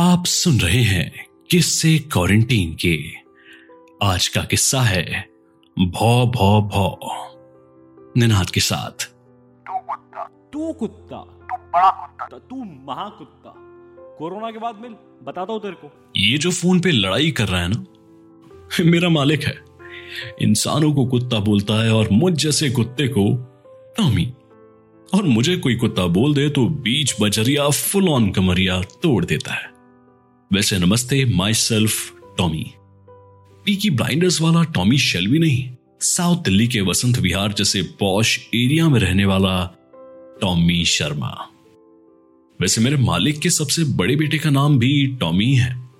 आप सुन रहे हैं किस्से क्वारंटीन के। आज का किस्सा है भौ भौ भौ। निनाद के साथ। तू कुत्ता। तू कुत्ता। तू बड़ा कुत्ता। तू महाकुत्ता कोरोना के बाद मिल बताता हूँ तेरे को। ये जो फ़ोन पे लड़ाई कर रहा है ना मेरा मालिक है। इंसानों को कुत्ता बोलता है और मुझ जैसे कुत्ते को टॉमी। और मुझे कोई कुत्ता बोल दे तो बीच बजरिया फुल ऑन कमरिया तोड़ देता है। वैसे नमस्ते myself Tommy Peaky Blinders वाला टॉमी शेल्वी नहीं साउथ दिल्ली के वसंत विहार जैसे पॉश एरिया में रहने वाला टॉमी शर्मा वैसे मेरे मालिक के सबसे बड़े बेटे का नाम भी टॉमी है।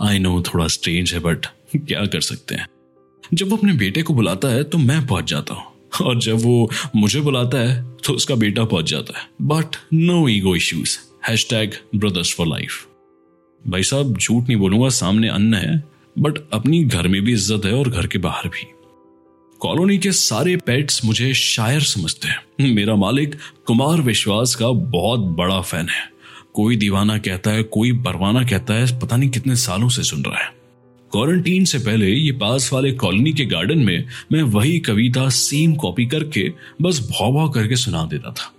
आई नो थोड़ा स्ट्रेंज है बट क्या कर सकते हैं? जब वो अपने बेटे को बुलाता है तो मैं पहुँच जाता हूँ। और जब वो मुझे बुलाता है तो उसका बेटा पहुँच जाता है। But no ego issues hashtag brothers for life भाई साहब, झूठ नहीं बोलूँगा, सामने अन्न है बट अपनी घर में भी इज़्ज़त है और घर के बाहर भी। कॉलोनी के सारे पेट्स मुझे शायर समझते हैं। मेरा मालिक कुमार विश्वास का बहुत बड़ा फ़ैन है। कोई दीवाना कहता है, कोई परवाना कहता है, पता नहीं कितने सालों से सुन रहा है। क्वारंटीन से पहले ये पास वाले कॉलोनी के गार्डन में मैं वही कविता सेम कॉपी करके बस भौ भौ करके सुना देता था।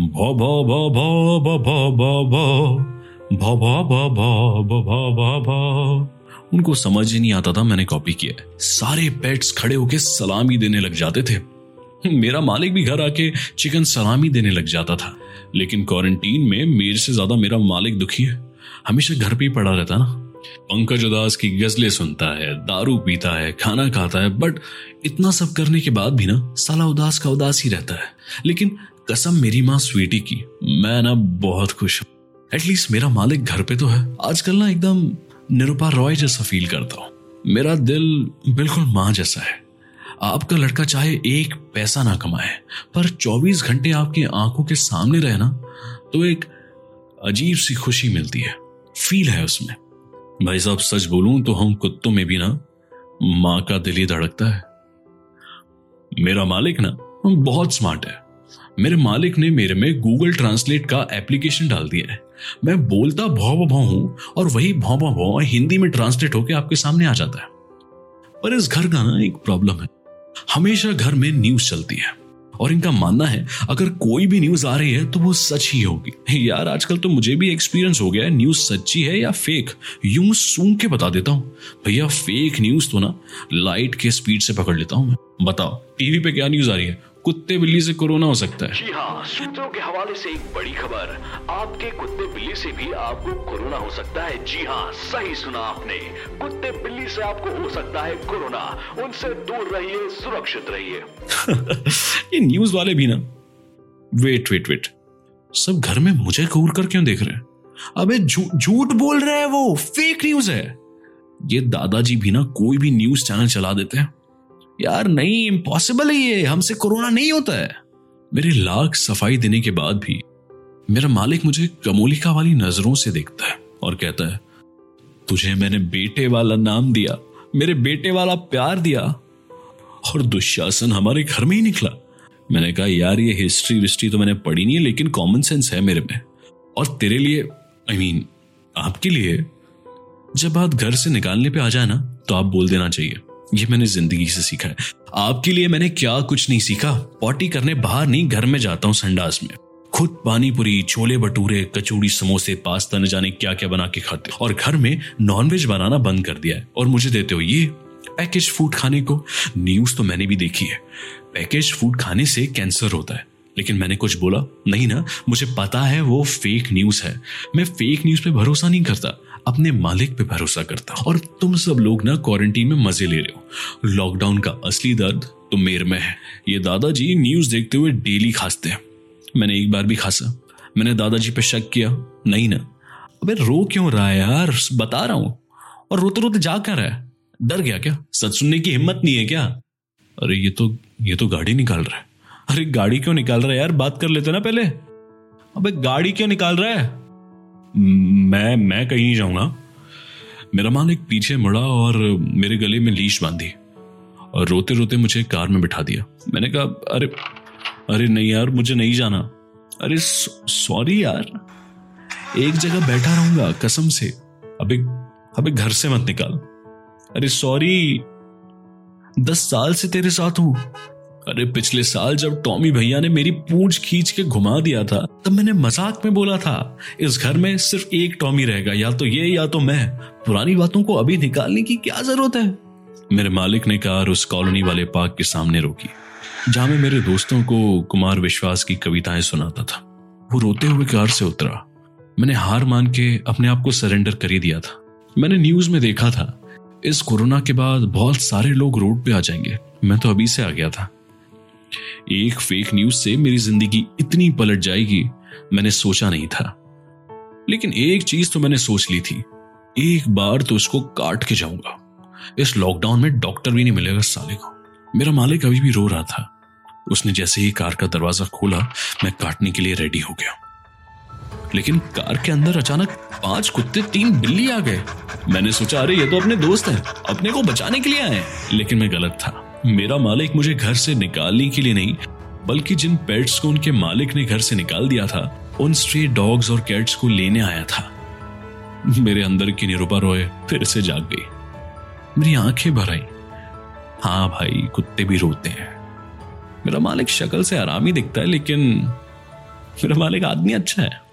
भौ भौ भौ भौ भौ भौ भौ भौ भौ भौ भौ भौ भौ भौ भौ। उनको समझ ही नहीं आता था मैंने कॉपी किया सारे पेट्स खड़े होके सलामी देने लग जाते थे। मेरा मालिक भी घर आके चिकन सलामी देने लग जाता था। लेकिन क्वारंटीन में मेरे से ज़्यादा मेरा मालिक दुखी है। हमेशा घर पे ही पड़ा रहता ना। पंकज उदास की गजलें सुनता है, दारू पीता है, खाना खाता है बट इतना सब करने के बाद भी ना साला उदास का उदास ही रहता है। लेकिन कसम मेरी माँ स्वीटी की, मैं ना बहुत खुश हूँ। एटलीस्ट मेरा मालिक घर पे तो है। आजकल ना एकदम निरुपा रॉय जैसा फील करता हूँ। मेरा दिल बिल्कुल माँ जैसा है। आपका लड़का चाहे एक पैसा ना कमाए, पर 24 घंटे आपकी आँखों के सामने रहे ना तो एक अजीब सी खुशी मिलती है। फील है उसमें। भाई साहब, सच बोलूँ तो हम कुत्तों में भी ना, माँ का दिल ही धड़कता है। मेरा मालिक ना बहुत स्मार्ट है। मेरे मालिक ने मेरे में गूगल ट्रांसलेट का एप्लीकेशन डाल दिया है। मैं बोलता भौ भौ हूँ और वही भौ भौ भौ हिंदी में ट्रांसलेट होकर आपके सामने आ जाता है। पर इस घर का ना एक प्रॉब्लम है। हमेशा घर में न्यूज़ चलती है। और इनका मानना है, अगर कोई भी न्यूज़ आ रही है तो वो सच ही होगी। यार, आजकल तो मुझे भी एक्सपीरियंस हो गया है। न्यूज़ सच्ची है या फेक यूँ सूंघ के बता देता हूँ। भैया फेक न्यूज़ तो ना लाइट के स्पीड से पकड़ लेता हूँ मैं। बताओ टीवी पे क्या न्यूज़ आ रही है? कुत्ते बिल्ली से कोरोना हो सकता है। जी हाँ सूत्रों के हवाले से एक बड़ी खबर। आपके कुत्ते बिल्ली से भी आपको कोरोना हो सकता है। जी हाँ सही सुना आपने। कुत्ते बिल्ली से आपको हो सकता है कोरोना। उनसे दूर रहिए सुरक्षित रहिए। ये न्यूज़ वाले भी ना। वेट वेट वेट सब घर में मुझे घूर कर क्यों देख रहे हैं? अबे झूठ बोल रहे हैं वो। फेक न्यूज़ है। ये दादाजी भी ना कोई भी न्यूज़ चैनल चला देते हैं। यार नहीं इम्पॉसिबल है ये। हमसे कोरोना नहीं होता है। मेरे लाख सफ़ाई देने के बाद भी मेरा मालिक मुझे कमोलिका वाली नज़रों से देखता है और कहता है तुझे मैंने बेटे वाला नाम दिया मेरे बेटे वाला प्यार दिया और दुशासन हमारे घर में ही निकला। मैंने कहा यार ये हिस्ट्री विस्ट्री तो मैंने पढ़ी नहीं है लेकिन कॉमन सेंस है मेरे में। और तेरे लिए आई I मीन mean, आपके लिए जब बात घर से निकालने पे आ जाए ना तो आप बोल देना चाहिए। ये मैंने ज़िंदगी से सीखा है। आपके लिए मैंने क्या कुछ नहीं सीखा? पॉटी करने बाहर नहीं, घर में जाता हूँ संडास में। खुद पानी पूरी छोले भटूरे, कचौड़ी, समोसे, पास्ता न जाने क्या क्या बना के खाते और घर में नॉनवेज बनाना बंद कर दिया है। और मुझे देते हो, ये पैकेज फ़ूड खाने को? न्यूज़ तो मैंने भी देखी है। पैकेज फ़ूड खाने से कैंसर होता है। लेकिन मैंने कुछ बोला, नहीं ना, मुझे पता है वो फेक न्यूज़ है। मैं फेक न्यूज़ पे भरोसा नहीं करता। अपने मालिक पे भरोसा करता और तुम सब लोग ना क्वारंटीन में मज़े ले रहे हो। लॉकडाउन का असली दर्द तो मेरे में है। ये दादाजी न्यूज़ देखते हुए डेली खासते हैं। मैंने एक बार भी खासा। मैंने दादाजी पे शक किया। नहीं ना। अबे रो क्यों रहा है यार? बता रहा हूँ। और रोते रोते जा कर रहा है। डर गया क्या? सच सुनने की हिम्मत नहीं है क्या? अरे ये तो ये तो गाड़ी निकाल रहा है। अरे गाड़ी क्यों निकाल रहा है यार? बात कर लेते ना पहले। अबे गाड़ी क्यों निकाल रहा है? मैं मैं कहीं नहीं जाऊँगा। मेरा मालिक पीछे मुड़ा और मेरे गले में लीश बांधी और रोते रोते मुझे कार में बिठा दिया। मैंने कहा, अरे अरे नहीं यार, मुझे नहीं जाना। अरे, सॉरी यार। एक जगह बैठा रहूँगा, कसम से। अबे अबे घर से मत निकाल। अरे, सॉरी। दस साल से तेरे साथ हूँ। अरे, पिछले साल जब टॉमी भैया ने मेरी पूंछ खींच के घुमा दिया था, तब मैंने मज़ाक में बोला था, इस घर में सिर्फ़ एक टॉमी रहेगा, या तो ये, या तो मैं। पुरानी बातों को अभी निकालने की क्या ज़रूरत है? मेरे मालिक ने कार उस कॉलोनी वाले पार्क के सामने रोकी, जहाँ मैं मेरे दोस्तों को कुमार विश्वास की कविताएँ सुनाता था। वो रोते हुए कार से उतरा। मैंने हार मान के अपने आप को सरेंडर कर ही दिया था। मैंने न्यूज़ में देखा था, इस कोरोना के बाद बहुत सारे लोग रोड पे आ जाएँगे, मैं तो अभी से आ गया था। एक फेक न्यूज़ से मेरी ज़िंदगी इतनी पलट जाएगी, मैंने सोचा नहीं था। लेकिन एक चीज़ तो मैंने सोच ली थी, एक बार तो उसको काट के जाऊँगा। इस लॉकडाउन में डॉक्टर भी नहीं मिलेगा साले को। मेरा मालिक अभी भी रो रहा था। उसने जैसे ही कार का दरवाज़ा खोला, मैं काटने के लिए रेडी हो गया। लेकिन कार के अंदर अचानक पाँच कुत्ते, तीन बिल्ली आ गए। मैंने सोचा, अरे, ये तो अपने दोस्त हैं, अपने को बचाने के लिए आए लेकिन मैं गलत था। मेरा मालिक मुझे घर से निकालने के लिए नहीं, बल्कि जिन पेट्स को उनके मालिक ने घर से निकाल दिया था, उन स्ट्रे डॉग्स और कैट्स को लेने आया था। मेरे अंदर की निरुपा रोए, फिर से जाग गई। मेरी आँखें भर आई। हाँ भाई, कुत्ते भी रोते हैं। मेरा मालिक शक्ल से आराम ही दिखता है, लेकिन मेरा मालिक आदमी अच्छा है।